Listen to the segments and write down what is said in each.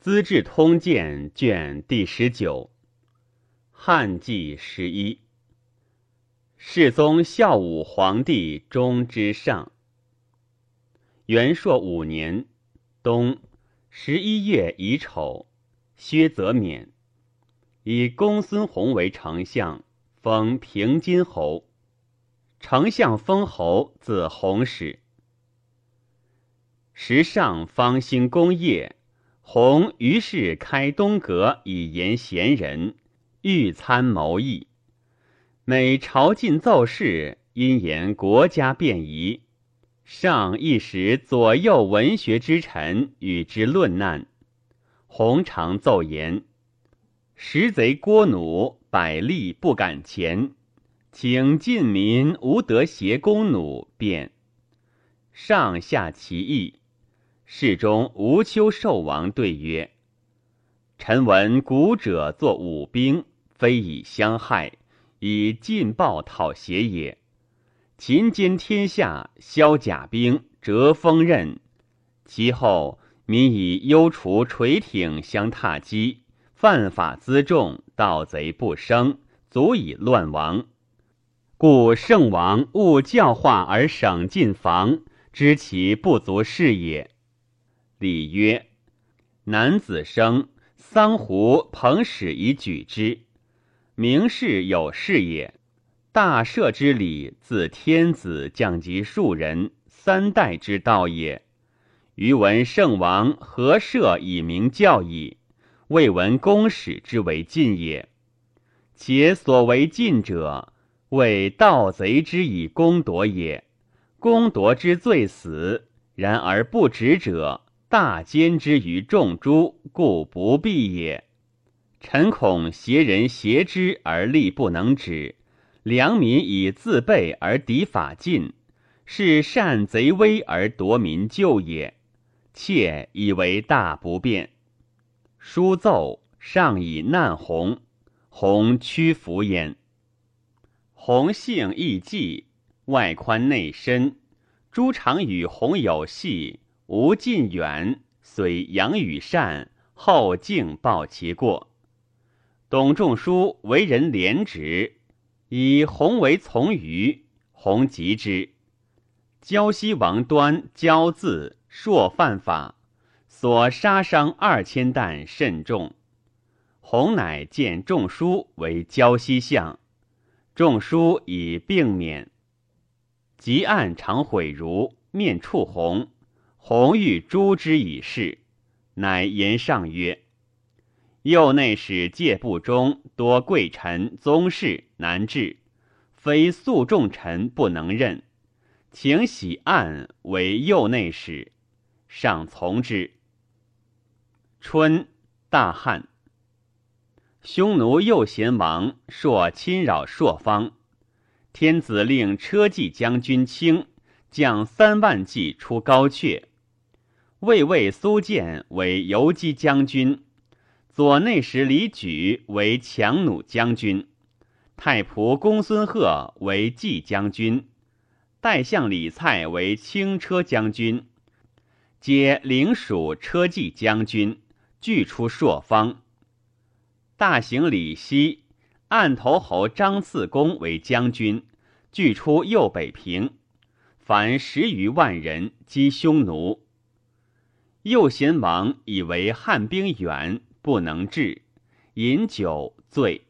资治通鉴》卷第十九。汉纪十一，世宗孝武皇帝中之上。元朔五年冬十一月乙丑，薛泽免，以公孙弘为丞相，封平津侯。丞相封侯，字弘始。时上方兴工业，弘于是开东阁以言贤人。欲参谋议，每朝觐奏事，因言国家变宜。上一时左右文学之臣与之论难。弘常奏言：时贼郭弩，百利不敢前，请晋民无得携弓弩，便上下其意。侍中吴丘寿王对曰：“臣闻古者作武兵。”非以相害，以进报讨邪也。秦兼天下，削甲兵，折锋刃，其后民以幽除垂挺相踏击，犯法辎重，盗贼不生，足以乱亡。故圣王勿教化而省禁防，知其不足是也。礼曰：男子生，桑胡彭始以举之。明士有事也，大赦之礼，自天子降及庶人三代之道也。余闻圣王何赦以明教矣？未闻公使之为禁也。且所为禁者，为盗贼之以攻夺也。攻夺之罪死，然而不止者，大奸之于众诸，故不必也。臣恐邪人挟之而力不能止，良民以自备而敌法尽，是善贼威而夺民救也。妾以为大不便。书奏上以难弘，弘屈服焉。弘性易济，外宽内深，诸常与弘有隙，无近远，虽扬与善，后敬报其过。董仲舒为人廉直，以弘为从余，弘及之。胶西王端骄字朔犯法，所杀伤二千担，甚重。弘乃见仲舒为胶西相，仲舒以病免。及案常悔如面触弘，弘欲诛之以事，乃言上曰。右内史介部中多贵臣宗室难治，非素重臣不能任，请喜案为右内史，上从之。春，大旱。匈奴右贤王朔侵扰朔方，天子令车骑将军卿将三万骑出高阙，魏魏苏建为游击将军。左内史李举为强弩将军，太仆公孙贺为骑将军，代相李蔡为轻车将军，皆领属车骑将军，俱出朔方。大行李希、按头侯张次公为将军，俱出右北平，凡十余万人击匈奴。右贤王以为汉兵远。不能治，饮酒醉。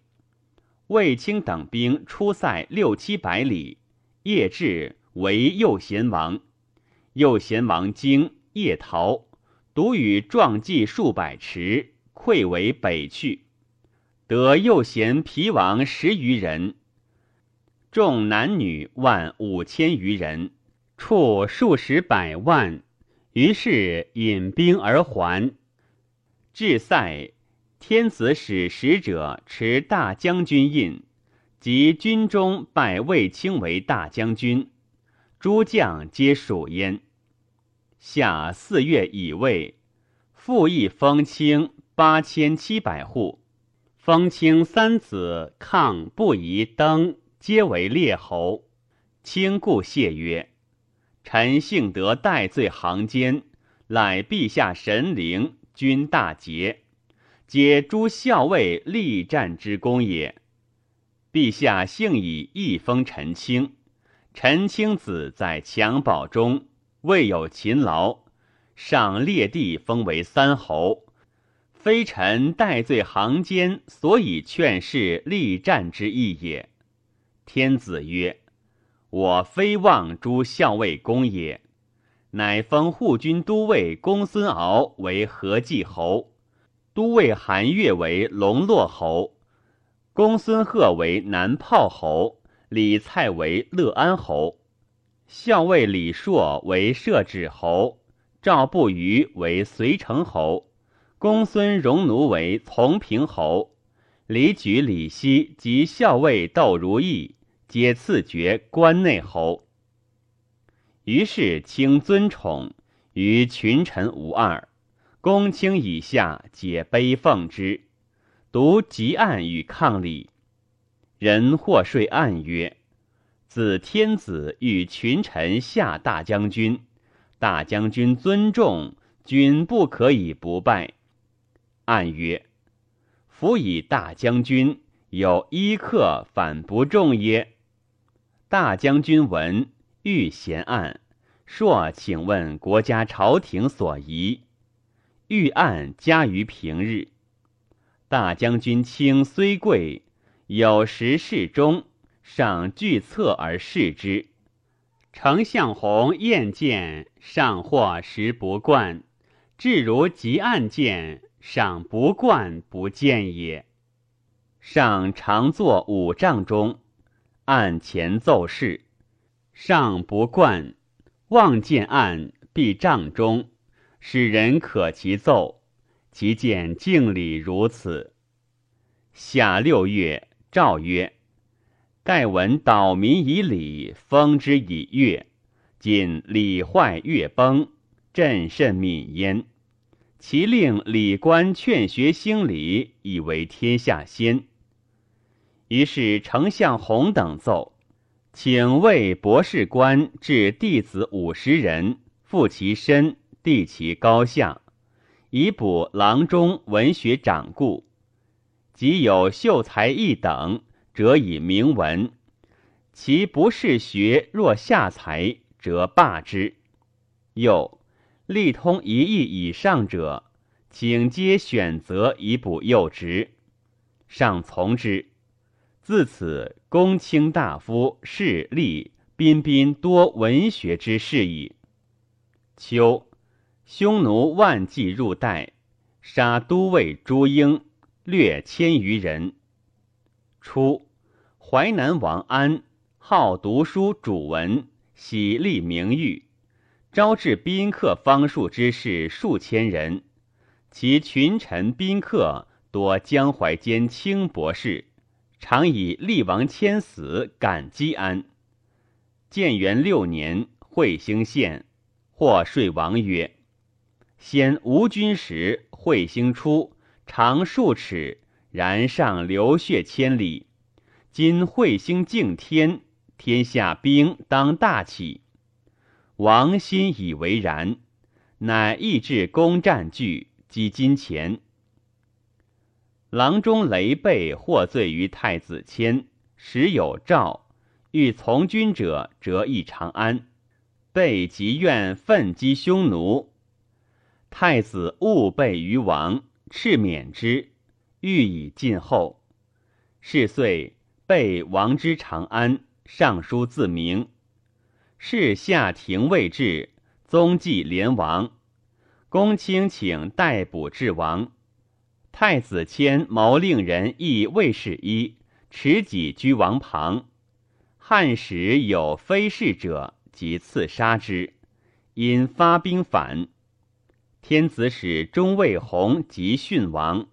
卫青等兵出塞六七百里，夜至为右贤王。右贤王惊，夜逃，独与壮骑数百驰，溃为北去。得右贤皮王十余人，众男女万五千余人，处数十百万。于是引兵而还。至塞，天子使使者持大将军印，及军中拜卫青为大将军，诸将皆属焉。夏四月乙未，复议封清八千七百户，封清三子抗不宜登，皆为列侯。清故谢曰：“臣幸得戴罪行间，乃陛下神灵。”军大捷，皆诸校尉力战之功也。陛下幸以一封陈清，陈清子在襁褓中未有勤劳，上列地封为三侯。非臣戴罪行间，所以劝士力战之意也。天子曰：“我非望诸校尉公也。”乃封护军都尉公孙敖为和济侯，都尉韩越为龙络侯，公孙贺为南炮侯，李蔡为乐安侯，校尉李硕为摄止侯，赵不虞为随城侯。公孙荣奴为从平侯，李举、李希及校尉窦如意，皆赐爵关内侯。于是卿尊宠，于群臣无二，公卿以下皆卑奉之。独极案与抗礼。人或说案曰：“自天子与群臣下大将军，大将军尊重，君不可以不拜。”暗曰：“夫以大将军有一客，反不重耶？”大将军闻，欲贤案，朔请问国家朝廷所宜。御案加于平日。大将军卿虽贵，有时事中，上具策而视之。丞相弘宴见，上或时不惯，至如急案见。赏不惯不见也。上常坐五丈中，案前奏事。上不惯，望见案，必帐中，使人可其奏。即见敬礼如此。夏六月，诏曰：“盖闻岛民以礼，封之以乐。今礼坏乐崩，朕甚悯焉。”其令礼官劝学兴礼，以为天下先。于是丞相弘等奏，请为博士官至弟子五十人，复其身，递其高下，以补郎中文学长故。即有秀才一等，则以明文；其不是学，若下才，则罢之。又。力通一亿以上者，请皆选择以补幼职，上从之。自此，公卿大夫士吏彬彬多文学之士矣。秋，匈奴万骑入代，杀都尉朱英，略千余人。初，淮南王安好读书主文，喜立名誉。招致宾客方术之士数千人，其群臣宾客多江淮间轻博士，常以厉王迁死感激安。建元六年，彗星现，或说王曰：“先吴军时，彗星出，长数尺，然上流血千里。今彗星敬天，天下兵当大起。”王心以为然，乃抑制攻战具，积金钱。郎中雷备获罪于太子谦，时有诏，欲从军者折诣长安。备即愿奋击匈奴，太子误备于王，敕免之，欲以进后。是岁，备王之长安，上书自明。是下廷尉至，宗继连王，公卿请逮捕至王。太子谦谋令人议卫士一，持戟居王旁。汉时有非士者，即刺杀之。因发兵反，天子使中尉弘即训王。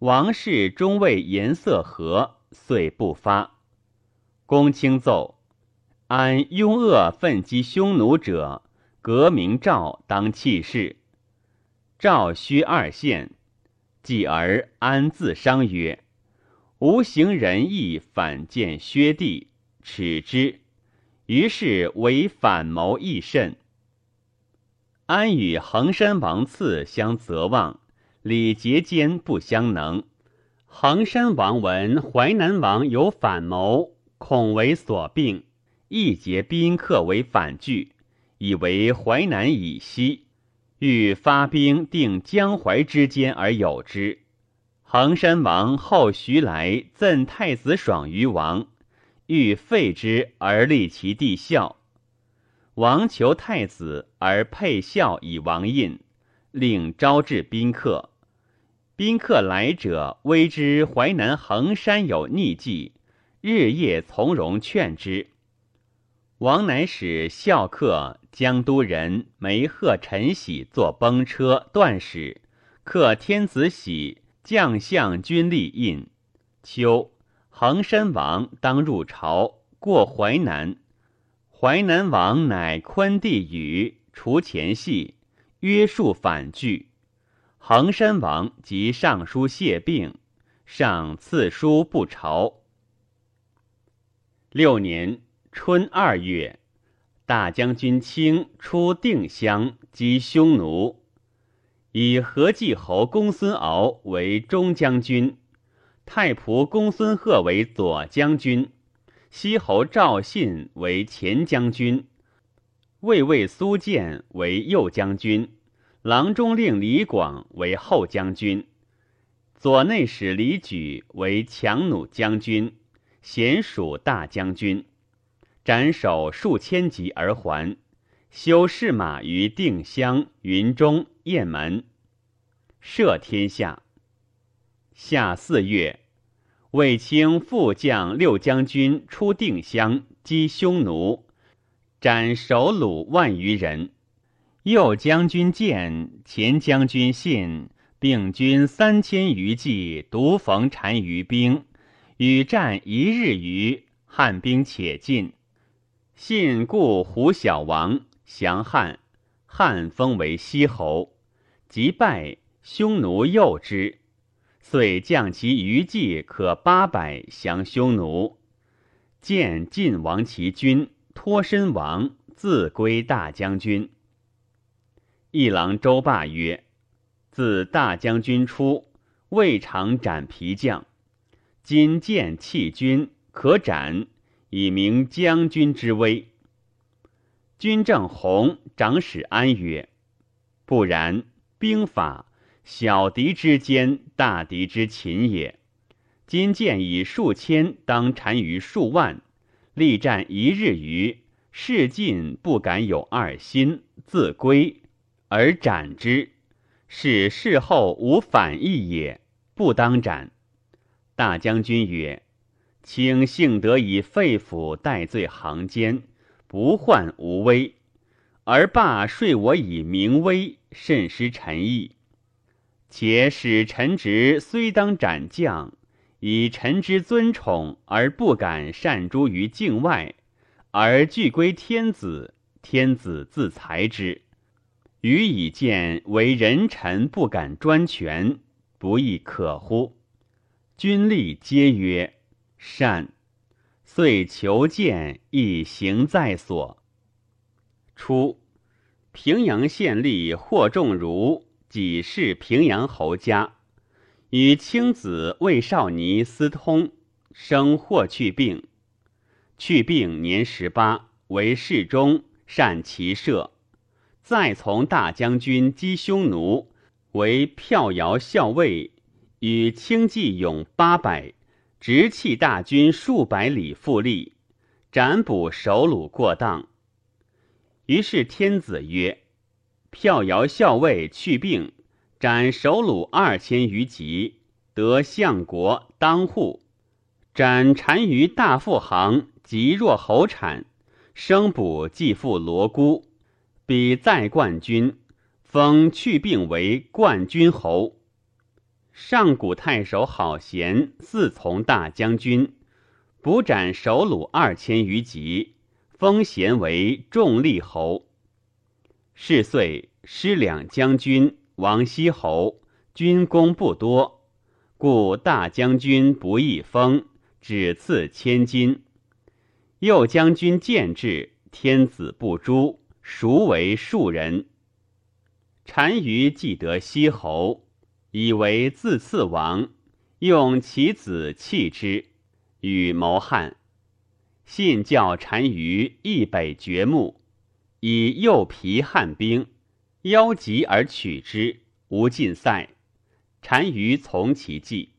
王氏中尉颜色和，遂不发。公卿奏。安庸恶奋击匈奴者，革名赵当弃市。赵须二县，继而安自伤曰：“吾行仁义，反见薛帝，耻之。”于是为反谋亦甚。安与衡山王次相责望，礼节间不相能。衡山王闻淮南王有反谋，恐为所病，亦结宾客为反拒，以为淮南以西，欲发兵定江淮之间而有之。衡山王后徐来赠太子爽于王，欲废之而立其弟孝。王求太子而配孝以王印，令招致宾客。宾客来者，微知淮南衡山有逆计，日夜从容劝之。王乃使孝客江都人梅贺陈喜坐崩车断使，刻天子喜将相军吏印。秋，衡山王当入朝，过淮南。淮南王乃昆帝宇，除前系，约束反拒。衡山王即上书谢病，上赐书不朝。六年春二月，大将军卿出定襄击匈奴，以何济侯公孙敖为中将军，太仆公孙贺为左将军。西侯赵信为前将军，魏魏苏建为右将军，郎中令李广为后将军，左内史李举为强弩将军，贤属大将军，斩首数千级而还，修士马于定襄、云中、雁门，摄天下。夏四月。卫青副将六将军出定襄击匈奴，斩首虏万余人。右将军建、前将军信并军三千余骑，独逢单于兵，与战一日余，汉兵且进。信故胡小王降汉，汉封为西侯，即败，匈奴诱之。遂降其余计可八百降匈奴，见晋王其军，脱身亡，自归大将军。一郎周霸曰：“自大将军出，未尝斩皮将，今见弃军，可斩，以明将军之威。”军正弘长史安曰：“不然，兵法。”小敌之坚，大敌之擒也。今见以数千当单于数万，力战一日余，事尽不敢有二心，自归而斩之，是事后无反意也，不当斩。大将军曰：“卿幸得以肺腑代罪行间，不患无威，而罢说我以名威，甚失臣意。”且使臣职虽当斩将，以臣之尊宠而不敢擅诛于境外，而俱归天子，天子自裁之。予以见为人臣不敢专权，不亦可乎？君吏皆曰善，遂求见，亦行在所。初，平阳县吏霍仲儒。己是平阳侯家，与青子魏少尼私通，生霍去病。去病年十八，为侍中，善骑射。再从大将军击匈奴，为票摇校尉，与轻骑勇八百，直弃大军数百里复立，斩捕首虏过当。于是天子曰。票摇校尉去病，斩首虏二千余级，得相国当户；斩单于大富行，及若侯产，生补继父罗姑，比再冠军，封去病为冠军侯。上古太守郝贤自从大将军，捕斩首虏二千余级，封贤为重利侯。是岁，失两将军王西侯，军功不多，故大将军不易封，只赐千金。右将军见制，天子不诛，孰为庶人？单于既得西侯，以为自刺王，用其子弃之，与谋汉。信教单于易北掘墓，以右皮汉兵，邀集而取之，无尽塞。单于从其计。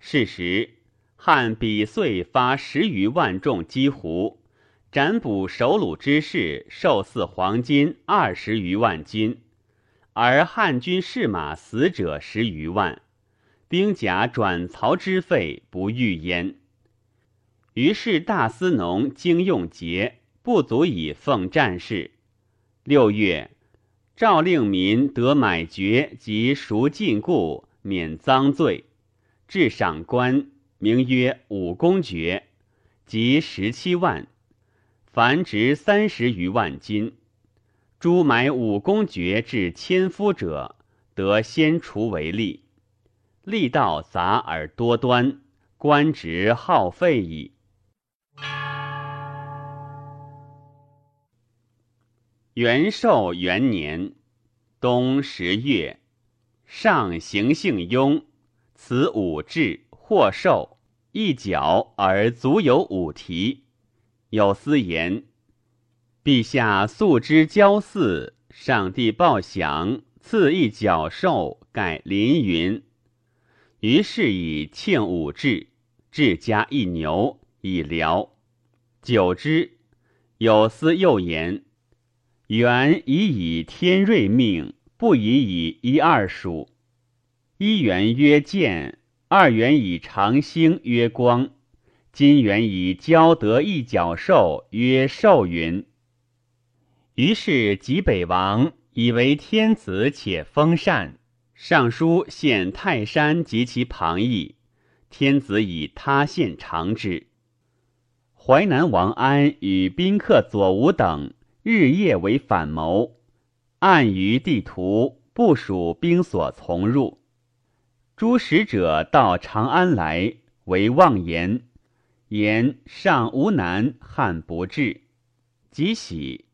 是时，汉比岁发十余万众击胡，斩捕首虏之士，受赐黄金二十余万斤，而汉军士马死者十余万，兵甲转曹之费不欲焉。于是大司农经用节，不足以奉战士。六月，诏令民得买爵及赎禁锢，免赃罪。至赏官，名曰武公爵，即十七万，凡值三十余万金。诸买武公爵至千夫者，得先除为吏。吏道杂而多端，官职耗费矣。元寿元年冬十月，上行幸雍。此五志或寿一角而足有五蹄。有司言：陛下素之交祀，上帝报享，赐一角兽，盖临云。于是以庆五志，志加一牛以辽。久之，有司又言：元以以天瑞命，不以以一二数。一元曰见，二元以长星曰光，今元以交得一角兽曰寿云。于是及北王以为天子且封禅，上书献泰山及其旁邑，天子以他县长之。淮南王安与宾客左吴等日夜为反谋，暗于地图部署兵所从入。诸使者到长安来，为妄言，言上无难，汉不至。即喜，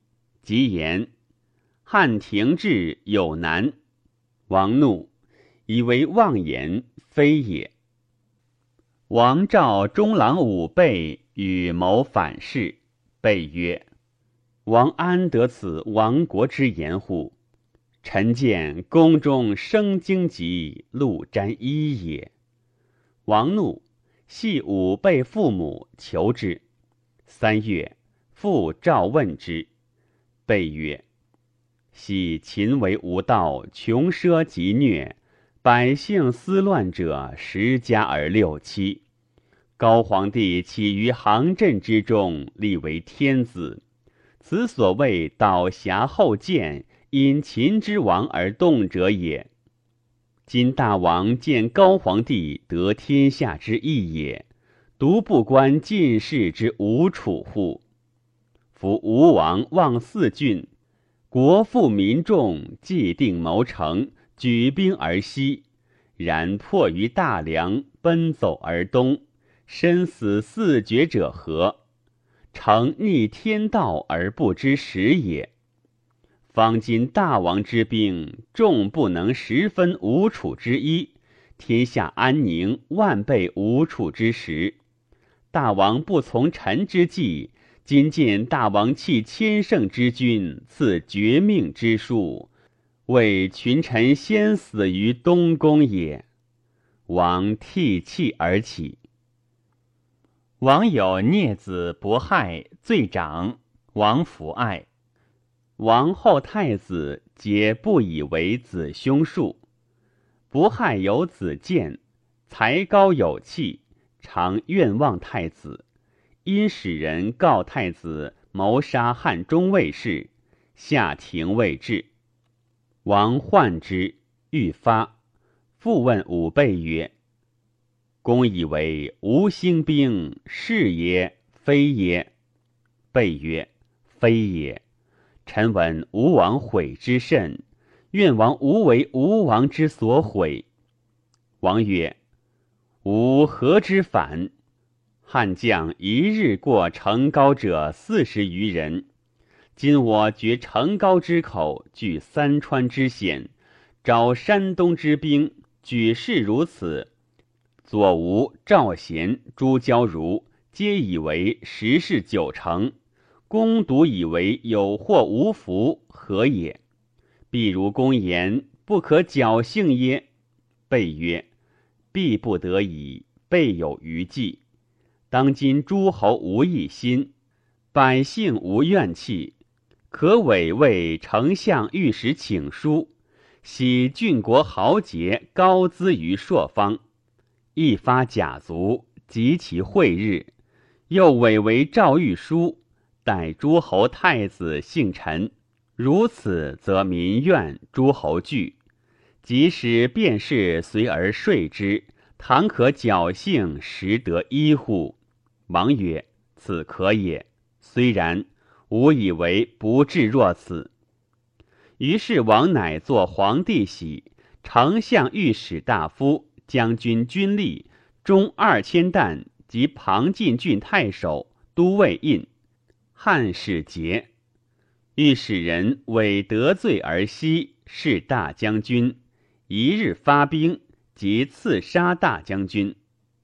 即言汉廷制有难。王怒，以为妄言，非也。王召中郎武备与谋反事，备曰：“王安得此亡国之言乎？”臣见宫中生荆棘，露沾衣也。王怒，系武备父母求之。三月，父召问之，备曰：“昔秦为无道，穷奢极虐，百姓思乱者十家而六七。高皇帝起于行阵之中，立为天子，此所谓倒侠后见。”因秦之王而动者也。今大王见高皇帝得天下之意也，独不观晋士之无处乎？夫吴王望四郡，国富民众，既定谋成，举兵而西，然迫于大梁，奔走而东，身死四绝者何？诚逆天道而不知时也。方今大王之兵，众不能十分无处之一，天下安宁，万倍无处之时。大王不从臣之计，今见大王弃千乘之君，赐绝命之书，为群臣先死于东宫也。王涕泣而起。王有孽子伯害，罪长，王弗爱。王后太子皆不以为子兄数，不害有子建，才高有气，常愿望太子，因使人告太子谋杀汉中卫士，下廷未至。王患之，欲发，复问武备曰：“公以为吴兴兵，是也非也？”备曰：“非也。”臣闻吴王悔之甚，愿王无为吴王之所悔。王曰：“吾何之反？汉将一日过城高者四十余人，今我绝城高之口，据三川之险，招山东之兵，举事如此。左吴、赵贤、朱交如皆以为时事久成，公独以为有祸无福，何也？必如公言，不可侥幸耶？备曰：必不得已，备有余计。当今诸侯无一心，百姓无怨气。可委为丞相、御史请书，喜郡国豪杰高资于朔方，一发甲卒，及其会日，又委为诏谕书，待诸侯太子幸臣。如此，则民怨，诸侯惧。即使便是随而说之，倘可侥幸，实得医乎？王曰：“此可也。虽然。”吾以为不至若此。于是王乃作皇帝玺，丞相、御史大夫、将军军吏中二千担及庞进郡太守、都尉印。汉使节。御史人为得罪而息，是大将军。一日发兵，即刺杀大将军。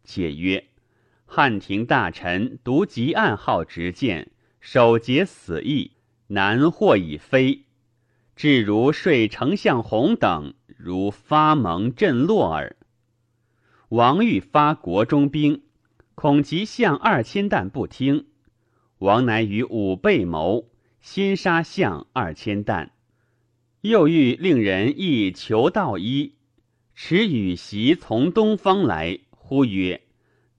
且曰：汉廷大臣独极暗号直谏。守节死役，难获已非。至如睡丞相弘等，如发蒙震落耳。王欲发国中兵，恐其相二千担不听，王乃与武备谋，先杀相二千担。又欲令人亦求道一，持羽檄从东方来，呼曰：“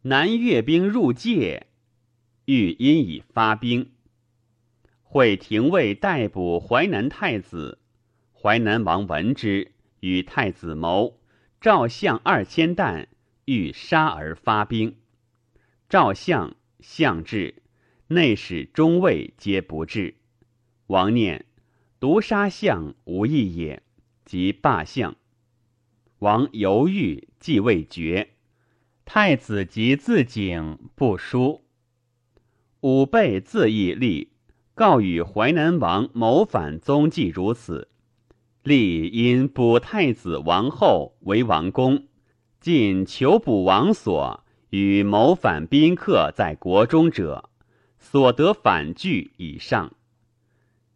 南越兵入界。”欲因以发兵。会廷尉逮捕淮南太子，淮南王闻之，与太子谋，赵相二千担，欲杀而发兵。赵相、相至，内史、中尉皆不至。王念独杀相无益也，即罢相。王犹豫，既未决。太子即自警不书。武备自义立。告与淮南王谋反踪迹如此，立因捕太子王后为王公，尽求捕王所与谋反宾客在国中者，所得反拒以上。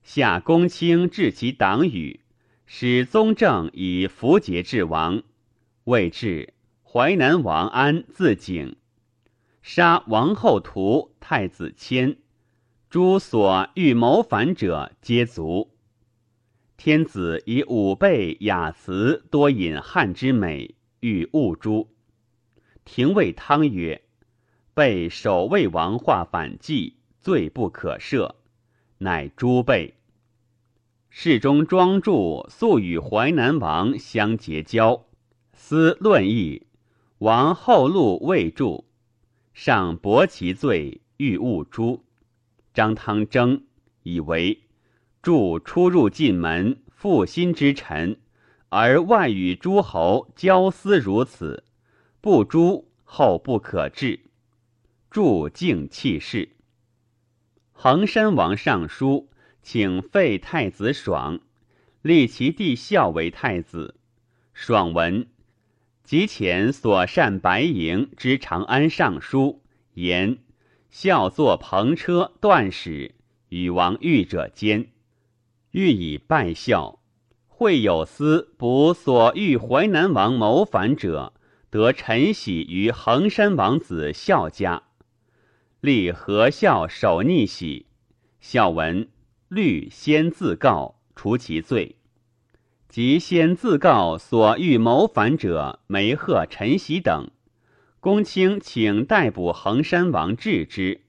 下公卿治其党羽，使宗正以符节治王，未至，淮南王安自警，杀王后屠太子谦。诸所欲谋反者皆卒。天子以武备雅辞多引汉之美，欲误诸。廷尉汤曰：“被守卫王化反计，罪不可赦。”乃诛备。侍中庄助素与淮南王相结交，思论议。王后路未著，上薄其罪，欲误诛。张汤征以为助出入进门，负心之臣，而外与诸侯交私如此，不诛后不可治。助敬弃世。衡山王上书，请废太子爽，立其弟孝为太子。爽闻，及前所善白营之长安尚书言。孝坐篷车断使与王御者间，欲以拜孝。会有司卜所欲淮南王谋反者，得陈喜于衡山王子孝家，立何孝守逆喜。孝闻，律先自告，除其罪。即先自告所欲谋反者，梅贺、陈喜等。公卿请逮捕衡山王治之，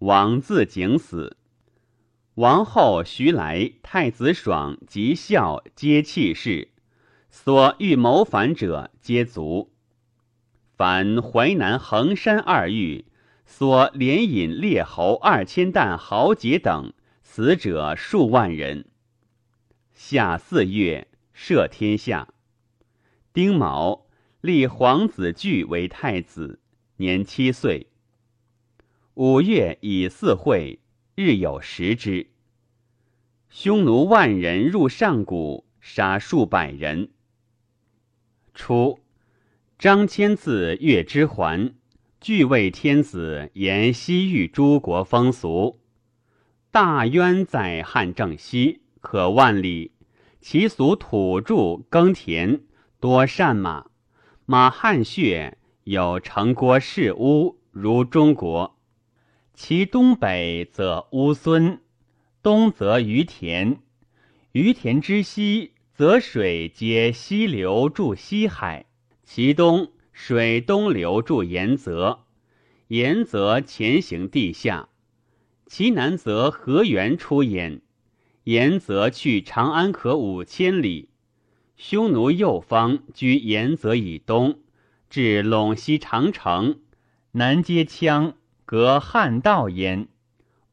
王自警死。王后徐来、太子爽及孝皆弃世，所欲谋反者皆卒。凡淮南、衡山二狱，所连引列侯二千担豪杰等，死者数万人。夏四月，赦天下。丁卯。立皇子巨为太子，年七岁。五月以四会，日有食之。匈奴万人入上谷，杀数百人。初，张骞字月之还，具为天子言西域诸国风俗。大渊在汉正西，可万里。其俗土著耕田，多善马。马汗血有城郭室屋，如中国。其东北则乌孙，东则于田。于田之西，则水皆西流注西海。其东水东流注盐泽，盐泽前行地下。其南则河源出焉。沿泽去长安可五千里，匈奴右方居延泽以东，至陇西长城，南接羌，隔汉道焉。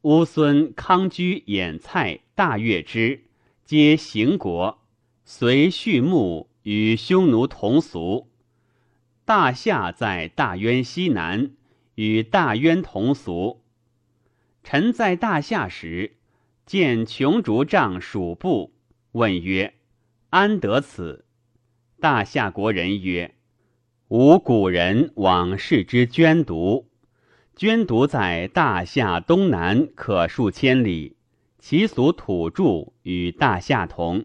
乌孙康居兖蔡大月之，皆行国，随畜牧，与匈奴同俗。大夏在大渊西南，与大渊同俗。臣在大夏时。见穷竹杖数步，问曰：“安得此？”大夏国人曰：“吾古人往视之捐毒。捐毒在大夏东南，可数千里。其俗土著与大夏同，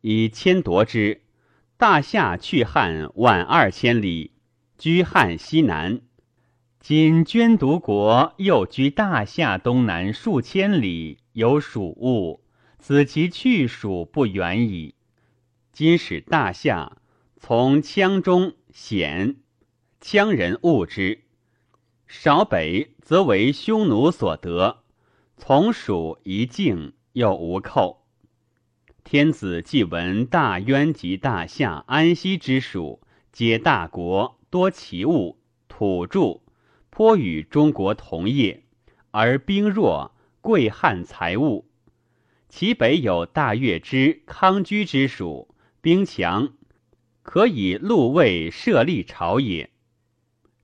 以迁夺之。大夏去汉万二千里，居汉西南。今捐毒国又居大夏东南数千里。”有属物，此其去属不远矣。今使大夏从羌中险，羌人恶之；少北则为匈奴所得。从属一境，又无寇。天子既闻大渊及大夏、安息之属，皆大国，多奇物，土著，颇与中国同业，而兵弱。贵汉财物，其北有大月之康居之属，兵强，可以陆卫设立朝也。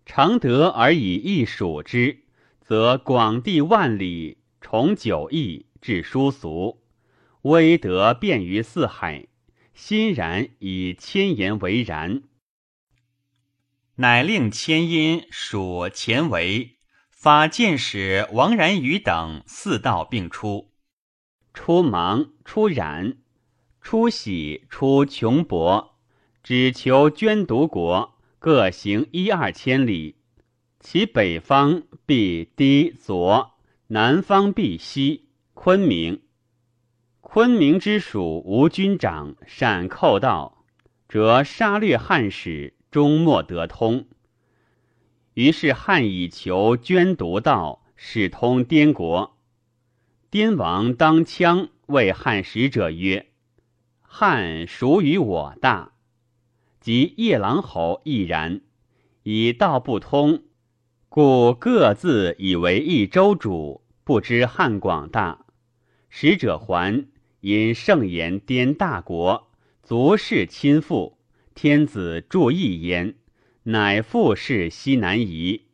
常德而以一属之，则广地万里，重九邑，至殊俗，威德便于四海。欣然以千言为然，乃令千音属前为。法剑使王然宇等四道并出，出芒，出染，出喜，出穷博，只求捐独国，各行一二千里。其北方必低左，南方必西。昆明，昆明之属吴军长，善寇盗，则杀掠汉使，终莫得通。于是汉以求捐独道，使通滇国。滇王当羌谓汉使者曰：“汉属于我大，及夜郎侯亦然。以道不通，故各自以为一州主，不知汉广大。使者还，因盛言滇大国，足是亲附，天子注意焉。”乃复事西南夷。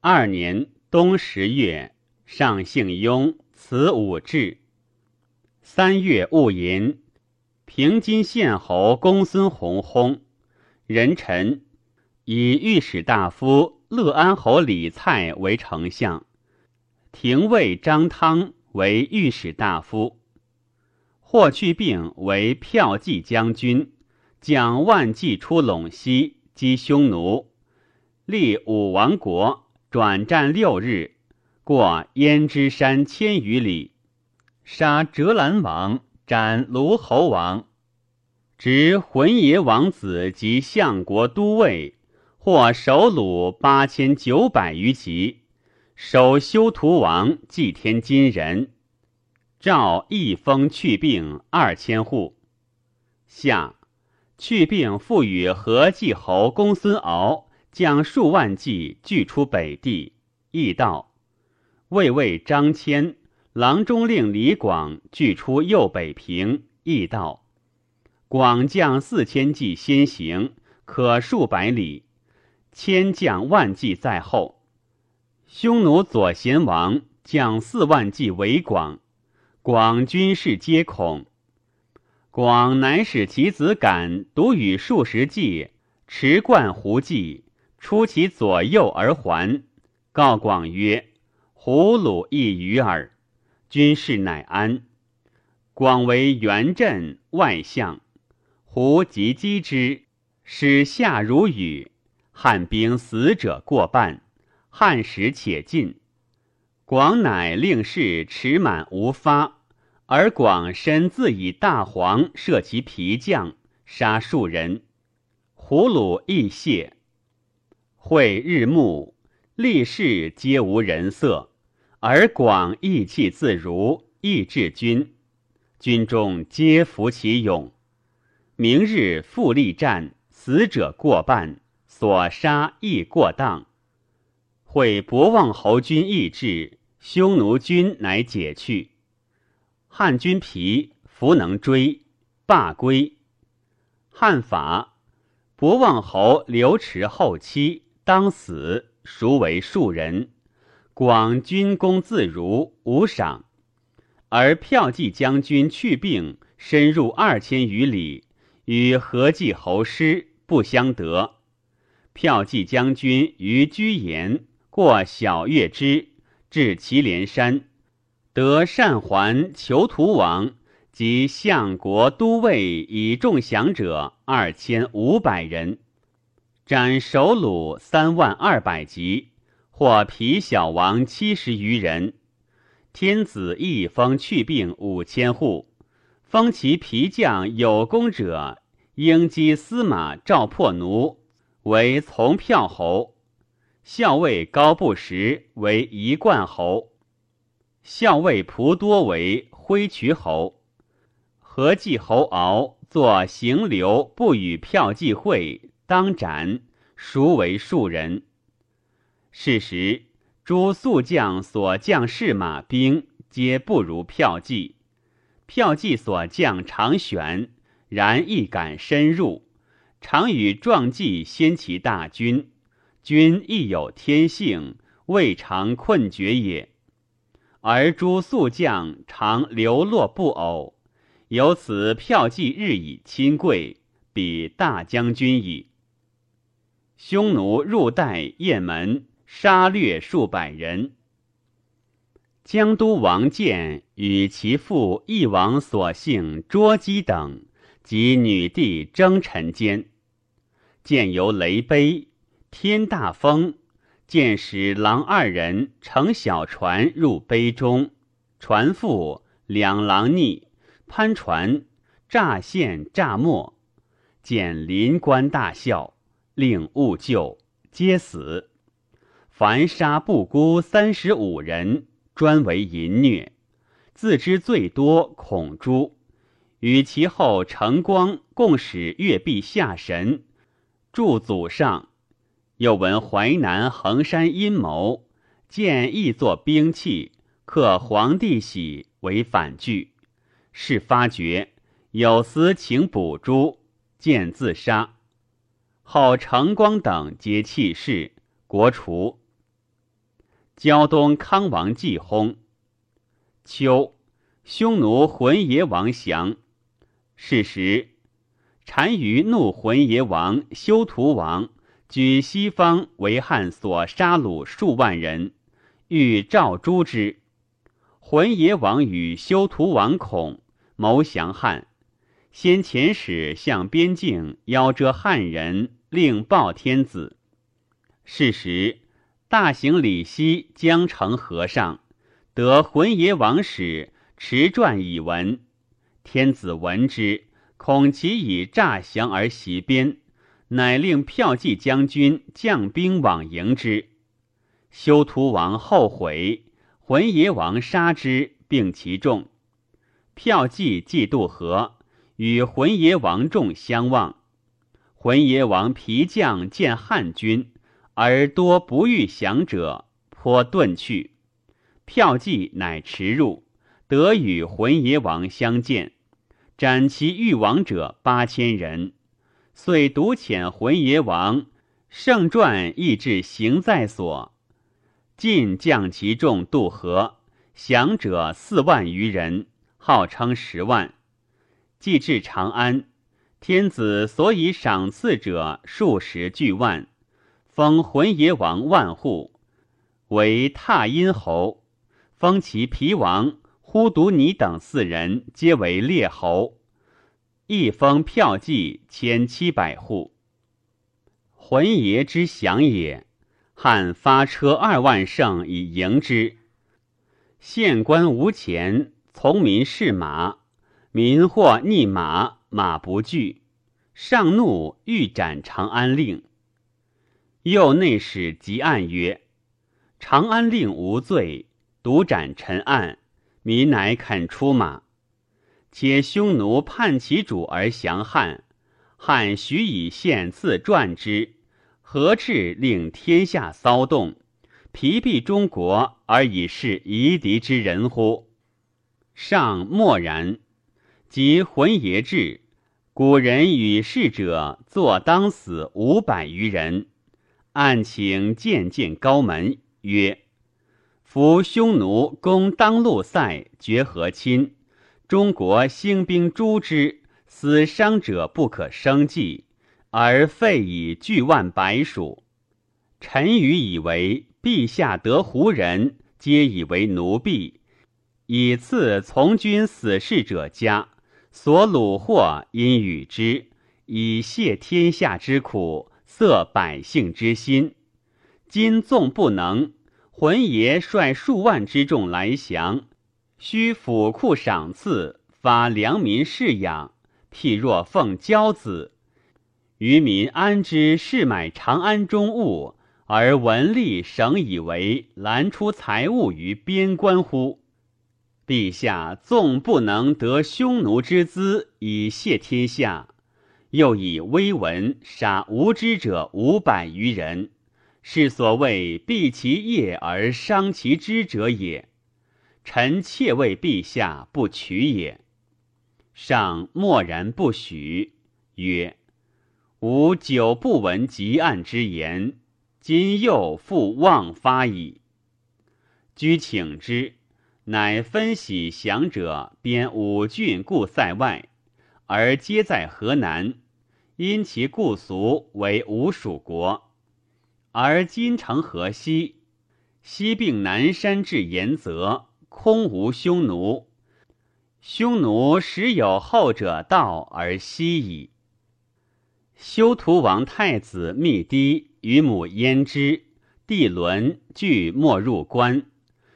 二年冬十月，上姓雍，辞武志。三月戊寅，平津县侯公孙弘薨。人臣以御史大夫乐安侯李蔡为丞相，廷尉张汤为御史大夫，霍去病为骠骑将军。蒋万骑出陇西，击匈奴，立武王国，转战六日，过燕支山千余里，杀折兰王，斩卢侯王，执浑邪王子及相国都尉，获首虏八千九百余骑，守修图王，祭天金人，诏一封去病二千户，下。去病复与何继侯公孙敖将数万骑拒出北地，亦道魏魏张骞、郎中令李广拒出右北平，亦道广将四千骑先行，可数百里；千将万骑在后。匈奴左贤王将四万骑围广，广军士皆恐。广乃使其子敢独与数十骑持贯胡骑出其左右而还，告广曰：“胡虏亦与耳。”军士乃安。广为元镇外相，胡即击之，使下如雨。汉兵死者过半，汉使且尽。广乃令士持满无发，而广身自以大黄射其皮将，杀数人。胡虏亦谢。会日暮，立士皆无人色，而广意气自如，亦至军。军中皆服其勇。明日复力战，死者过半。所杀亦过当，会博望侯军亦至，匈奴军乃解去。汉军疲，弗能追，罢归。汉法，博望侯刘迟后期，当死，孰为庶人。广军功自如，无赏。而骠骑将军去病，深入二千余里，与何继侯师不相得。骠骑将军于居延过小月之，至祁连山，得善还求徒王及相国都尉以众降者二千五百人，斩首虏三万二百级，获皮小王七十余人。天子亦封去病五千户，封其皮将有功者，应击司马赵破奴。为从票侯，校尉高不识为一贯侯，校尉仆多为挥渠侯，何继侯敖作行流不与票计会，当斩，孰为庶人？是时诸宿将所将士马兵，皆不如票计，票计所将常选，然亦敢深入。常与壮计先其大军，军亦有天性，未尝困绝也。而诸宿将常流落不偶，由此票计日以亲贵，比大将军矣。匈奴入代雁门，杀掠数百人。江都王建与其父义王所幸捉姬等及女帝征臣间。见由雷碑，天大风，见使郎二人乘小船入杯中，船覆，两郎逆，攀船，乍现乍没，见临官大笑，令勿救，皆死。凡杀不辜三十五人，专为淫虐，自知最多恐诛，与其后成光共使月壁下神。祝祖上，又闻淮南衡山阴谋，见亦作兵器，克皇帝玺为反据。是发觉有司请捕诛，见自杀。后成光等皆弃世，国除。胶东康王季薨。秋，匈奴浑邪王降。是时。单于怒浑邪王修图王举西方为汉所杀戮数万人，欲召诛之。浑邪王与修图王恐，谋降汉。先遣使向边境邀遮汉人，令报天子。是时，大行李西江城河上，得浑邪王使持传以闻。天子闻之。恐其以诈降而袭边，乃令骠骑将军将兵往迎之。修图王后悔，浑邪王杀之，并其众。骠骑既渡河，与浑邪王众相望。浑邪王皮将见汉军，而多不欲降者，颇遁去。骠骑乃驰入，得与浑邪王相见。斩其欲亡者八千人，遂独遣浑邪王圣传亦至行在所，尽将其众渡河，降者四万余人。号称十万。既至长安，天子所以赏赐者数十巨万，封浑邪王万户为踏阴侯，封其皮王呼独尼等四人皆为列侯，一封票骑千七百户。浑邪之降也。汉发车二万乘以迎之。县官无钱，从民试马，民或逆马，马不惧，上怒欲斩长安令。右内史急案曰：“长安令无罪，独斩陈案，民乃肯出马。且匈奴叛其主而降汉，汉许以献赐传之。”何至令天下骚动，疲弊中国而以示夷狄之人乎？尚默然。及浑邪至，古人与逝者坐当死五百余人。案请渐渐高门曰：“夫匈奴攻当路塞，绝和亲，中国兴兵诛之，死伤者不可生计。”而废以巨万百属，臣愚以为陛下得胡人，皆以为奴婢，以赐从军死士者家，所虏获因与之，以谢天下之苦，塞百姓之心。今纵不能，浑爷率数万之众来降，须府库赏赐，发良民饲养，譬若奉骄子。渔民安知是买长安中物，而文吏省以为拦出财物于边关乎？陛下纵不能得匈奴之资以谢天下，又以威文杀无知者五百余人，是所谓避其业而伤其知者也。臣妾为陛下不取也。上默然不许，曰。吾久不闻极案之言，今又复妄发矣。居请之，乃分喜降者编五郡故塞外，而皆在河南，因其故俗为吴蜀国。而今城河西，西并南山至延泽，空无匈奴。匈奴时有后者道而息矣。修图王太子密低与母焉之、弟伦俱没入关，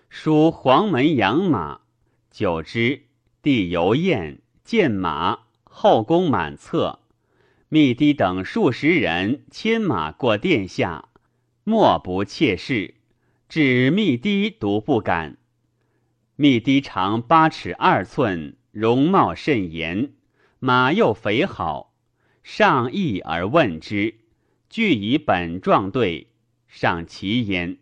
属黄门养马。久之，弟游宴，见马，后宫满侧。密低等数十人牵马过殿下，莫不切视。至密低独不敢。密堤长八尺二寸，容貌甚严，马又肥好。上意而问之，俱以本状对，上其焉。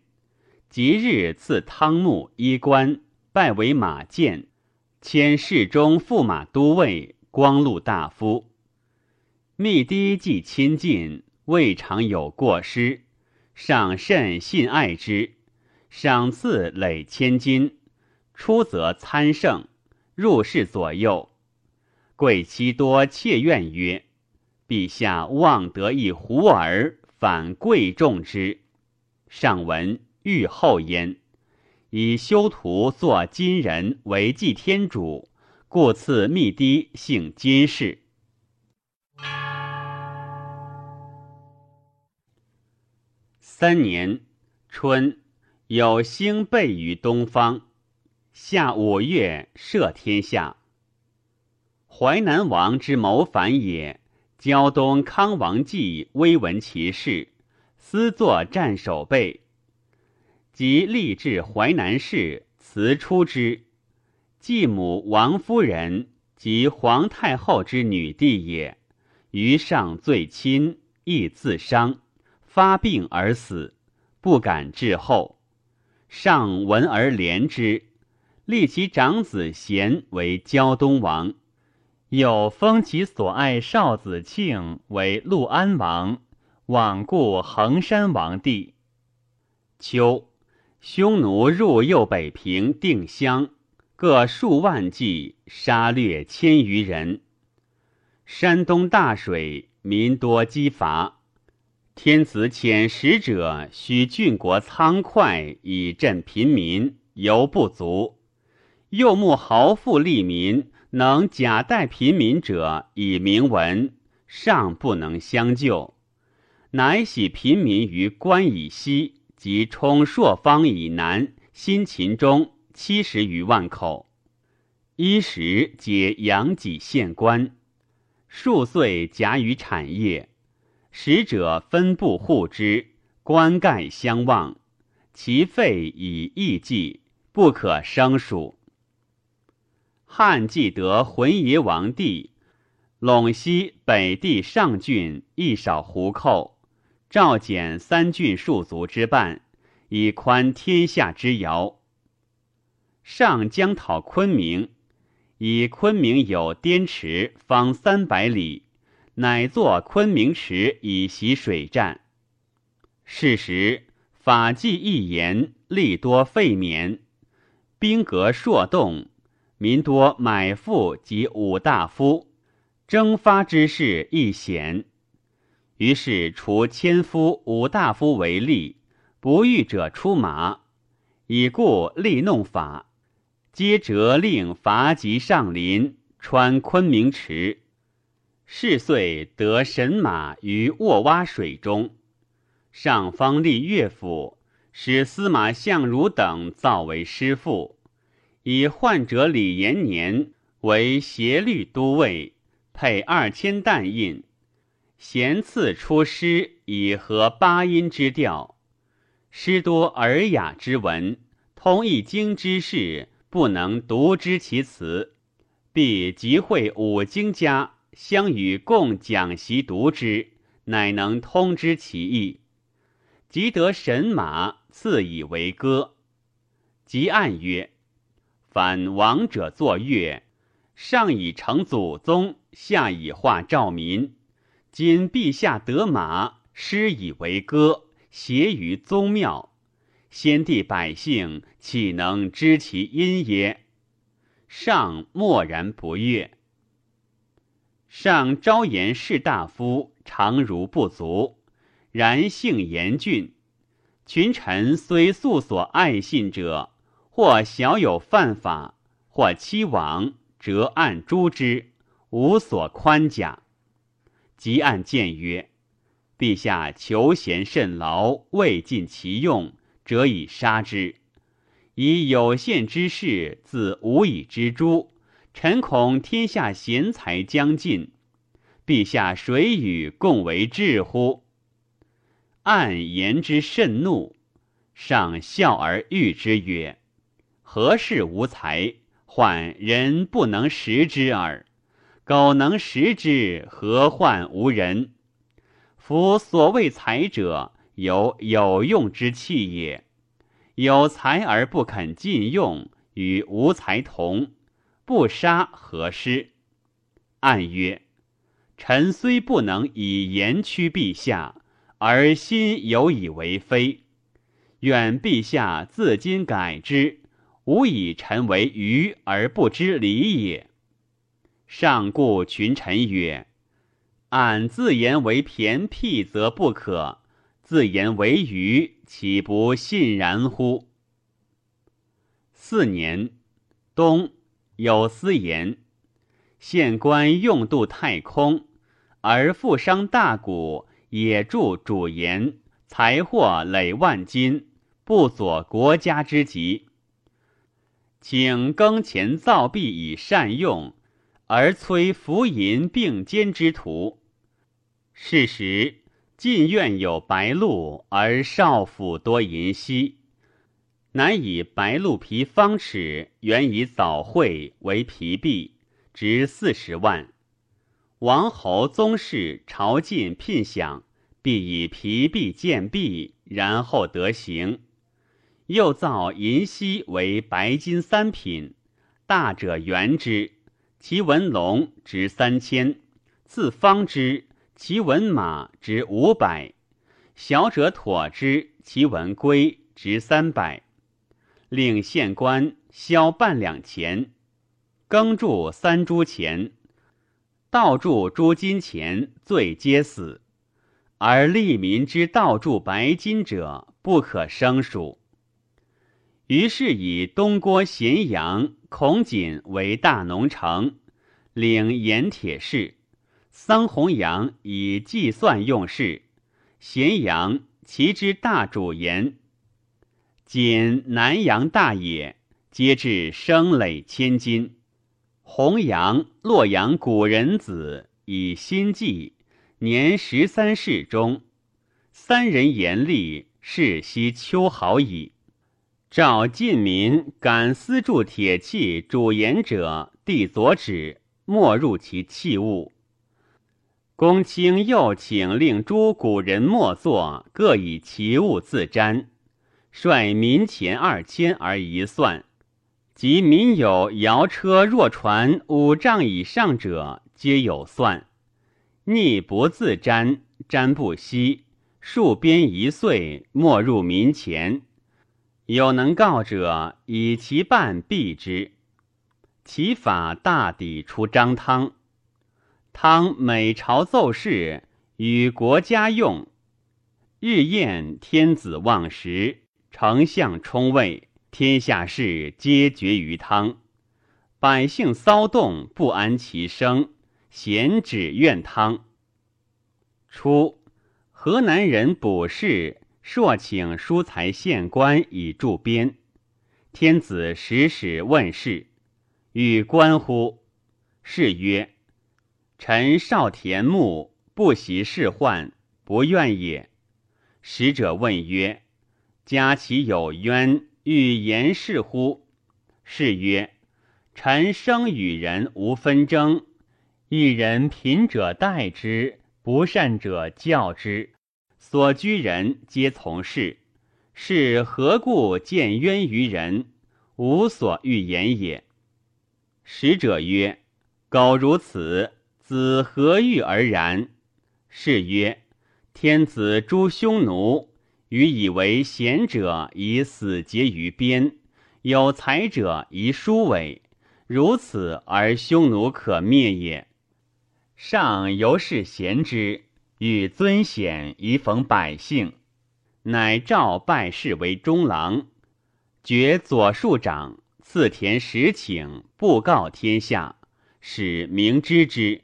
即日赐汤沐衣冠，拜为马监，迁侍中、驸马都尉、光禄大夫。密堤既亲近，未尝有过失，上甚信爱之，赏赐累千金。出则参圣，入室左右。贵戚多妾怨曰。陛下望得一胡儿，反贵重之。上闻欲后焉，以修图作金人为祭天主，故赐密低姓金氏。三年春，有星备于东方。下五月，赦天下。淮南王之谋反也。胶东康王季微闻其事，私作战守备，即立至淮南市，辞出之。继母王夫人及皇太后之女弟也，于上最亲，亦自伤，发病而死，不敢至后。上闻而怜之，立其长子贤为胶东王。又封其所爱少子庆为陆安王，罔顾衡山王帝。秋，匈奴入右北平定襄，各数万计，杀掠千余人。山东大水，民多饥乏。天子遣使者，许郡国仓快以赈贫民，犹不足。又慕豪富利民，能假代贫民者，以明文，尚不能相救。乃徙贫民于关以西及冲朔方以南，新秦中七十余万口，衣食皆阳己县官。数岁夹于产业，使者分布护之，棺盖相望，其费以亿计，不可胜数。汉既得浑邪王帝，陇西北地上郡一少胡寇，诏减三郡戍卒之半，以宽天下之遥。上将讨昆明。以昆明有滇池，方三百里，乃作昆明池以习水战。是时法纪一严，力多废免，兵革朔动，民多买赋及武大夫，征发之事亦显。于是除千夫、武大夫为例，不遇者出马，以故立弄法。皆折令伐及上林，穿昆明池。是岁得神马于沃洼水中，上方立乐府，使司马相如等造为师傅，以患者李延年为协律都尉，配二千担印，咸赐出诗以合八音之调，诗多尔雅之文，通易经之事。不能独知其词，必集会五经家相与共讲习读之，乃能通知其意。即得神马，赐以为歌。即案曰：“凡王者作乐，上以成祖宗，下以化兆民。今陛下得马，施以为歌，谐于宗庙。”先帝百姓岂能知其因耶？上默然不悦。上昭言士大夫常如不足，然性严峻。群臣虽素所爱信者，或小有犯法，或欺罔，折案诛之，无所宽假。即案谏曰：“陛下求贤甚劳，未尽其用。”则以杀之，以有限之事，自无以知诸。臣恐天下贤才将尽，陛下谁与共为治乎？暗言之甚怒，上笑而喻之曰：“何事无才？患人不能识之耳。苟能识之，何患无人？夫所谓才者。”有有用之器也，有才而不肯尽用，与无才同，不杀何失？暗曰：臣虽不能以言屈陛下，而心有以为非。愿陛下自今改之，吾以臣为愚而不知礼也。上故群臣曰：俺自言为偏僻，则不可。自言为愚，岂不信然乎？四年冬，有司言：县官用度太空，而富商大贾也助主言，财货累万金，不佐国家之急。请耕钱造币以善用，而催浮银并肩之徒。是时。晋苑有白鹿，而少府多银锡，乃以白鹿皮方尺，原以枣绘为皮币，值四十万。王侯宗室朝觐聘享，必以皮币见币，然后得行。又造银锡为白金三品，大者圆之，其文龙值三千，次方之。其文马值五百，小者妥之；其文龟值三百。令县官销半两钱，耕铸三铢钱，盗铸诸金钱，罪皆死。而利民之道铸白金者，不可胜数。于是以东郭咸阳、孔瑾为大农城，领盐铁市；桑弘羊以计算用事，咸阳其之大主盐。仅南阳大也，皆至生累千金。弘阳、洛阳古人子以心计，年十三世中，三人严厉，世袭秋毫矣。召晋民敢私铸铁器主盐者，递左指，没入其器物。公卿又请令诸古人莫作，各以其物自瞻。率民钱二千而一算，及民有摇车若船五丈以上者，皆有算。逆不自瞻，瞻不息，戍边一岁，没入民钱。有能告者，以其半毙之。其法大抵出张汤。汤每朝奏事，与国家用。日宴，天子望食。丞相冲位，天下事皆决于汤。百姓骚动，不安其生，咸止怨汤。初，河南人卜氏朔请疏财县官以助边。天子时使问事，与官乎？是曰：“臣少田牧，不习仕宦，不愿也。”使者问曰。家其有冤，欲言事乎？是曰：臣生与人无纷争，一人贫者待之，不善者教之，所居人皆从事。是何故见冤于人？无所欲言也。使者曰：苟如此，子何欲而然？是曰：天子诛匈奴。予以为贤者以死结于边，有才者以书尾，如此而匈奴可灭也。上犹是贤之，欲尊显以讽百姓，乃召拜士为中郎，爵左庶长，赐田十顷，布告天下，使明知之。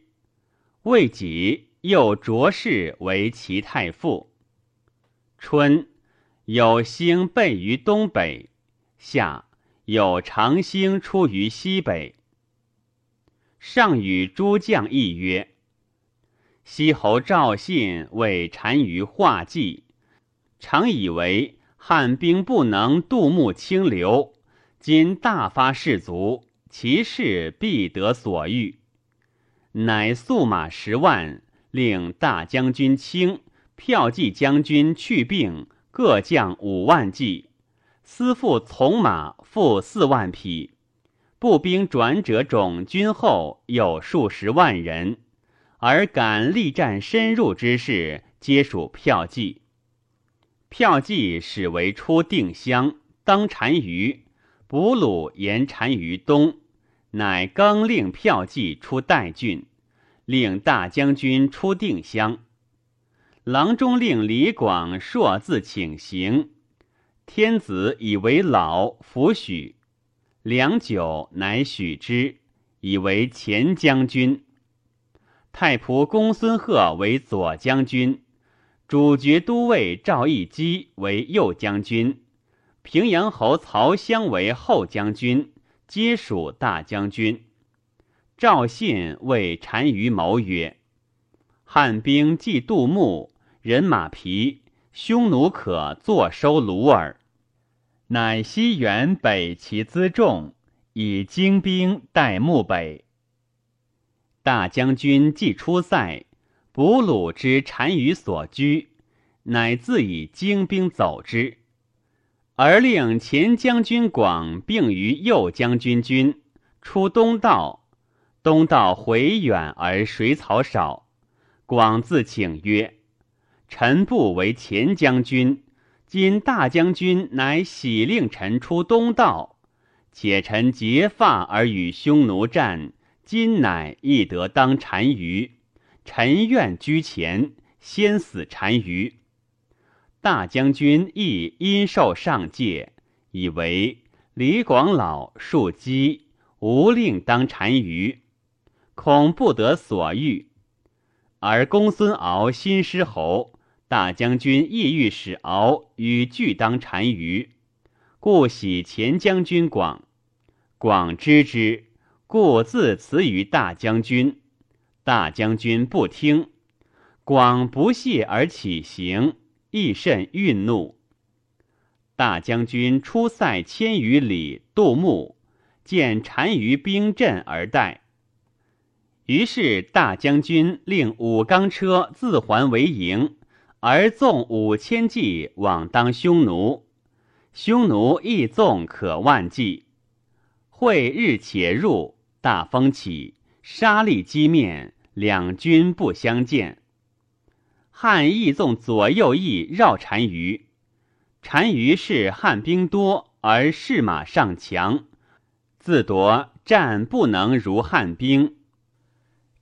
未几，又擢士为齐太傅。春，有星背于东北；夏，有长星出于西北。上与诸将议曰：“西侯赵信为单于画计，常以为汉兵不能渡木清流，今大发士卒，其事必得所欲。乃速马十万，令大将军卿。”票骑将军去病，各将五万骑，私付从马负四万匹，步兵转者种军后有数十万人，而敢力战深入之事，皆属票骑。票骑始为出定襄，当单于，卜鲁言单于东，乃更令票骑出代郡，令大将军出定襄。郎中令李广硕自请行，天子以为老，弗许。良久，乃许之，以为前将军。太仆公孙贺为左将军，主角都尉赵翼基为右将军，平阳侯曹襄为后将军，皆属大将军。赵信为单于谋曰：“汉兵既杜牧。”人马疲，匈奴可坐收虏耳。乃西援北齐辎重，以精兵待牧北。大将军既出塞，卜鲁之单于所居，乃自以精兵走之，而令前将军广并于右将军军，出东道。东道回远而水草少，广自请曰。臣不为前将军，今大将军乃喜令臣出东道，且臣结发而与匈奴战，今乃亦得当单于。臣愿居前，先死单于。大将军亦因受上戒，以为李广老树基，无令当单于，恐不得所欲。而公孙敖新失侯，大将军亦欲使敖与俱当单于，故喜前将军广。广知之，故自辞于大将军。大将军不听，广不屑而起行，亦甚愠怒。大将军出塞千余里，杜牧见单于兵阵而待。于是大将军令五钢车自还为营，而纵五千骑往当匈奴。匈奴亦纵可万计。会日且入，大风起。沙砾击面，两军不相见。汉义纵左右翼绕单于，单于是汉兵多而士马尚强，自夺战不能如汉兵。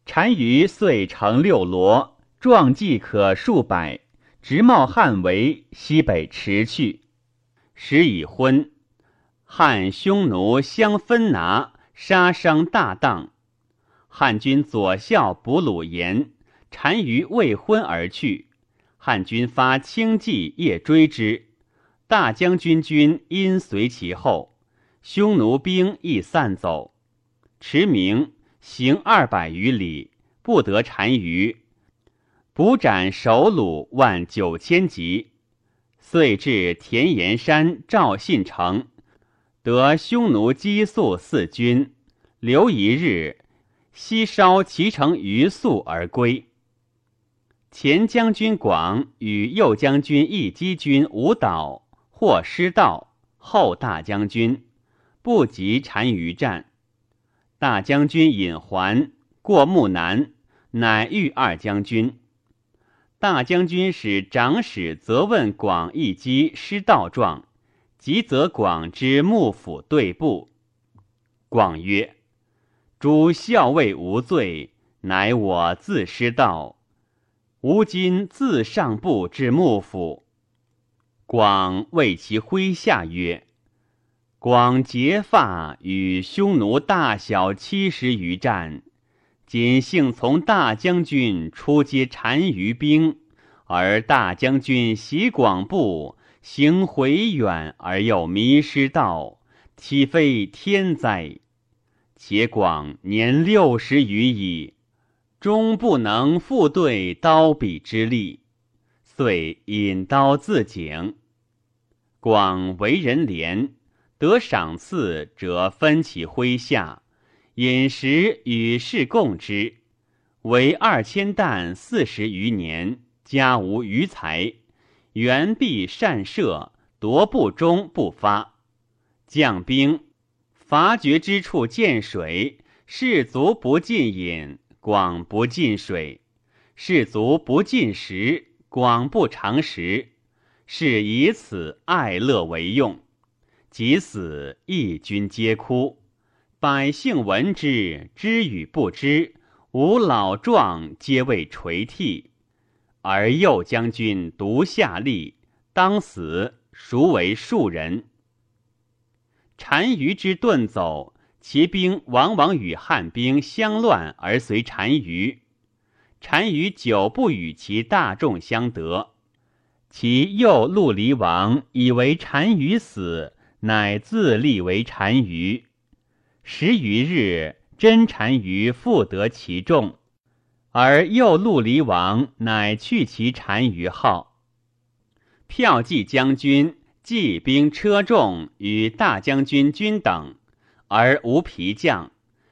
单于遂乘六罗，壮骑可数百，直冒汉围，西北驰去。时已昏，汉匈奴相分拿，杀伤大荡。汉军左校卜鲁言，单于未婚而去。汉军发轻骑夜追之，大将军军因随其后，匈奴兵亦散走。驰名行二百余里，不得单于，捕斩首虏万九千级，遂至田岩山赵信城，得匈奴激素四军，留一日。西烧其城余粟而归。前将军广与右将军义击军舞蹈，或失道。后大将军不及单于战。大将军引还过木南，乃遇二将军。大将军使长史责问广义击失道状，即责广之幕府对簿。广曰。诸校尉无罪，乃我自失道。吾今自上部至幕府。广谓其麾下曰：“广结发与匈奴大小七十余战，仅幸从大将军出接单于兵，而大将军袭广部，行回远而又迷失道，岂非天灾？”且广年六十余矣，终不能复对刀笔之力，遂引刀自警。广为人廉，得赏赐者分其麾下，饮食与士共之，为二千担四十余年，家无余财，原必善射，夺不中不发，将兵。伐绝之处见水，士卒不进饮；广不进水，士卒不进食；广不尝食，是以此爱乐为用。即死，一军皆哭。百姓闻之，知与不知，吾老壮皆为垂涕。而右将军独下吏，当死，孰为庶人？单于之遁走，其兵往往与汉兵相乱而随单于。单于久不与其大众相得，其右陆离王以为单于死，乃自立为单于。十余日，真单于复得其众，而右陆离王乃去其单于号。骠骑将军。骑兵车众与大将军军等，而无皮将。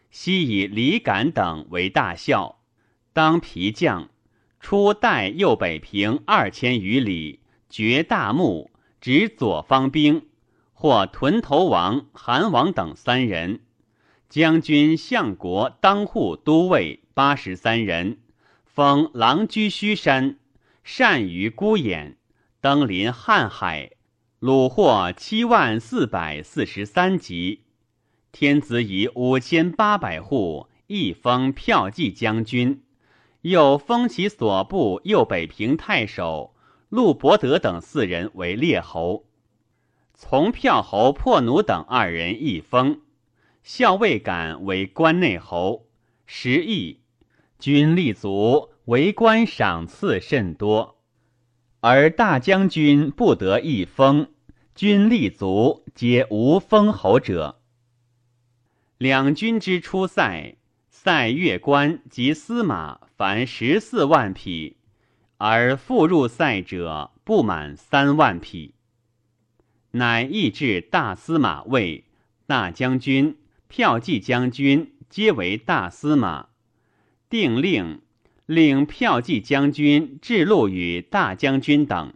悉以李敢等为大校，当皮将。出代右北平二千余里，绝大墓，执左方兵，或屯头王、韩王等三人。将军相国当户都尉八十三人，封狼居胥山，善于孤掩。登临瀚海，虏获七万四百四十三级。天子以五千八百户，一封票骑将军，又封其所部右北平太守陆伯德等四人为列侯。从票侯破奴等二人一封，校尉感为关内侯，十邑，军立足，为官赏赐甚多。而大将军不得一封，军立足，皆无封侯者。两军之出塞，塞越关及司马凡十四万匹，而复入塞者不满三万匹。乃议至大司马位、大将军、骠骑将军，皆为大司马。定令令骠骑将军置禄与大将军等。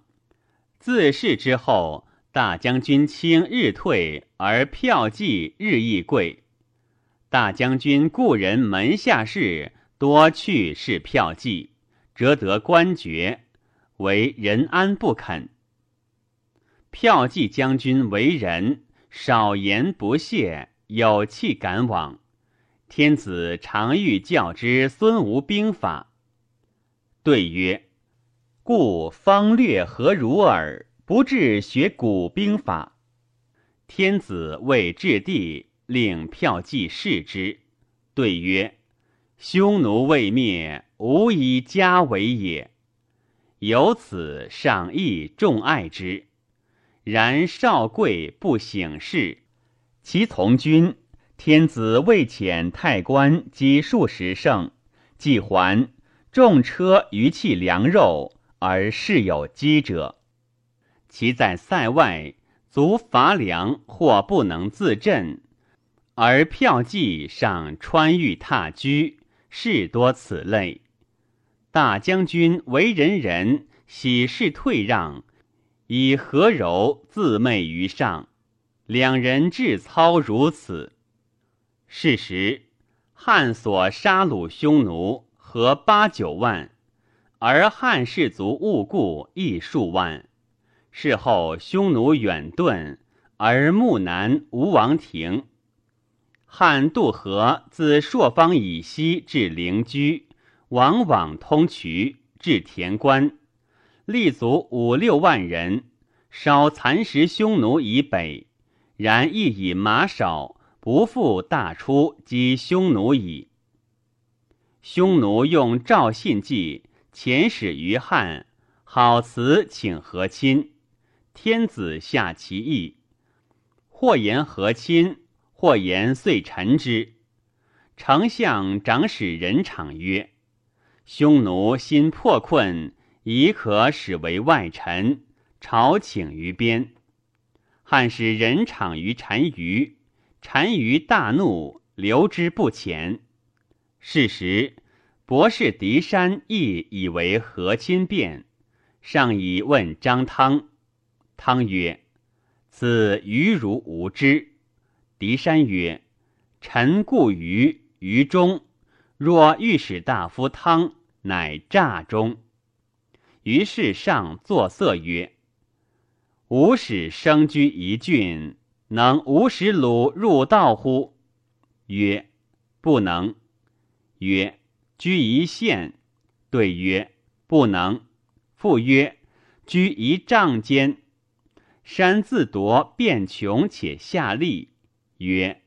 自是之后，大将军轻日退，而骠骑日益贵。大将军故人门下士多去是骠骑，折得官爵，为仁安不肯。骠骑将军为人少言不泄，有气敢往。天子常欲教之孙吴兵法，对曰：“故方略何如耳？不至学古兵法。”天子谓质地，令票骑视之，对曰：“匈奴未灭，无以家为也。由此上亦重爱之。”然少贵不省事，其从军，天子未遣太官及数十胜，既还，重车余弃粮肉，而事有饥者。其在塞外，足乏粮或不能自振，而票骑上穿越踏居，事多此类。大将军为人人，喜事退让。以和柔自媚于上，两人志操如此。是时，汉所杀戮匈奴合八九万，而汉士卒误故亦数万。事后匈奴远遁，而木南吴王庭。汉渡河自朔方以西至灵居，往往通衢，至田关。立足五六万人，少蚕食匈奴以北，然亦以马少，不复大出击匈奴矣。匈奴用赵信计遣使于汉，好辞请和亲。天子下其意，或言和亲，或言遂臣之。丞相长史任场曰：“匈奴心破困。”已可使为外臣，朝请于边。汉使人场于单于，单于大怒，留之不前。是时，博士狄山亦以为和亲变，上以问张汤。汤曰：“此愚如无知。”狄山曰：“臣故于于中，若御史大夫汤，乃诈中。”于是上作色曰：“吾使生居一郡，能无使鲁入道乎？”曰：“不能。”曰：“居一县。”对曰：“不能。”复曰：“居一丈间。”山自夺变穷且下利。曰：“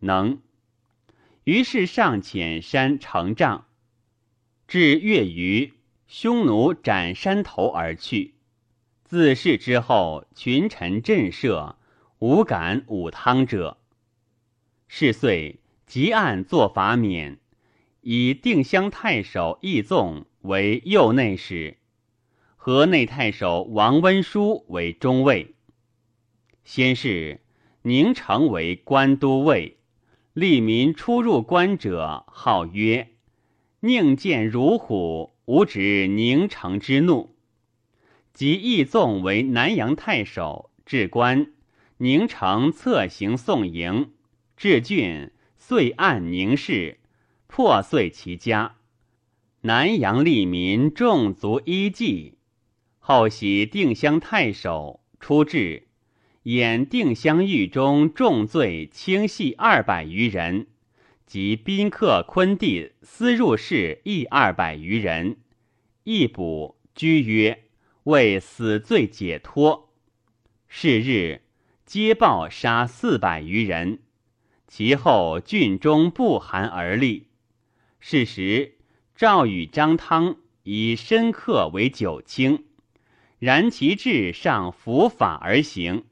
能。”于是上遣山成丈，至月余。匈奴斩山头而去。自是之后，群臣震慑，无敢武汤者。是岁，即案作法免，以定襄太守义纵为右内史，河内太守王温书为中尉。先是，宁城为官都尉，吏民出入关者，号曰宁见如虎。吾指宁城之怒，即义纵为南阳太守，至关宁城策行送迎，至郡遂按宁氏，破碎其家。南阳吏民众足依计。后袭定襄太守，出至，演定襄狱中重罪轻系二百余人，及宾客昆弟私入室亦二百余人，一捕居曰：“为死罪解脱。”是日，皆报杀四百余人。其后郡中不寒而栗。是时，赵与张汤以深刻为九卿，然其志尚伏法而行，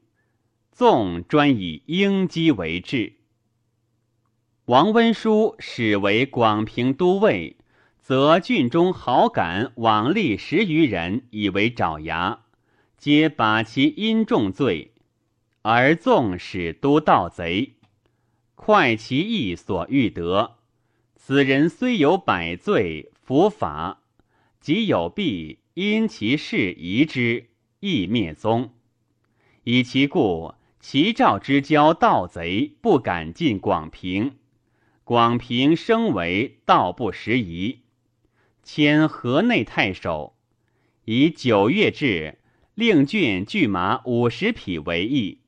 纵专以应激为治。王温书始为广平都尉，则郡中好感往吏十余人以为爪牙，皆把其因重罪，而纵使都盗贼。快其意所欲得，此人虽有百罪，伏法，即有弊，因其事疑之，亦灭宗。以其故，齐赵之交盗贼不敢进广平，广平升为道不拾遗。迁河内太守，以九月至，令郡拒马五十匹为役，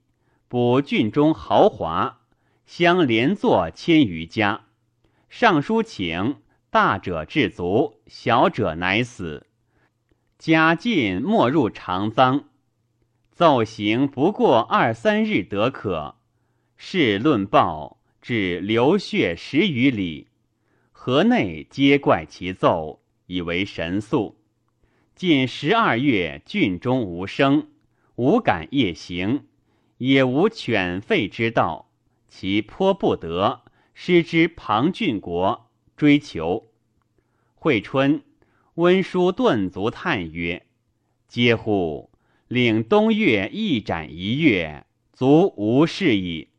补郡中豪华。相连坐千余家，尚书请大者至足，小者乃死。家尽没入长赃，奏行不过二三日得可。事论报至流血十余里，河内皆怪其奏，以为神速。近十二月，郡中无声，无敢夜行，也无犬吠之道。其颇不得，失之庞郡国追求。惠春，温书顿足叹曰：“嗟乎！领东岳一斩一月，足无事矣。”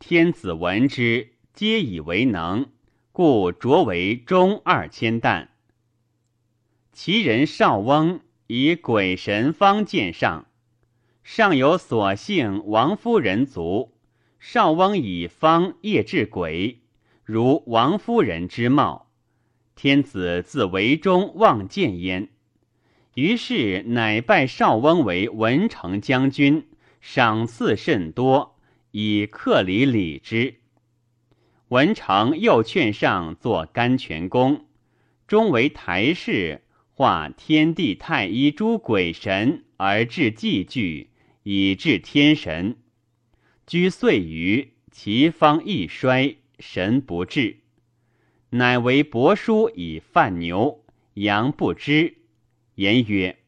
天子闻之，皆以为能，故擢为中二千担。其人少翁以鬼神方见上，上有所幸王夫人族。少翁以方业治鬼，如王夫人之貌。天子自为中望见焉，于是乃拜少翁为文成将军，赏赐甚多，以克礼礼之。文成又劝上做甘泉宫，终为台事，化天地太一诸鬼神而治祭具，以治天神。居岁余，其方亦衰，神不至，乃为伯叔以犯牛，羊不知，言曰：“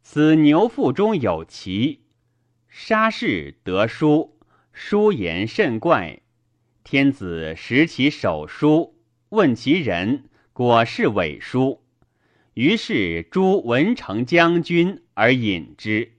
此牛腹中有奇，杀士得书，书言甚怪。天子识其手书，问其人，果是伪书。于是诛文成将军而引之。”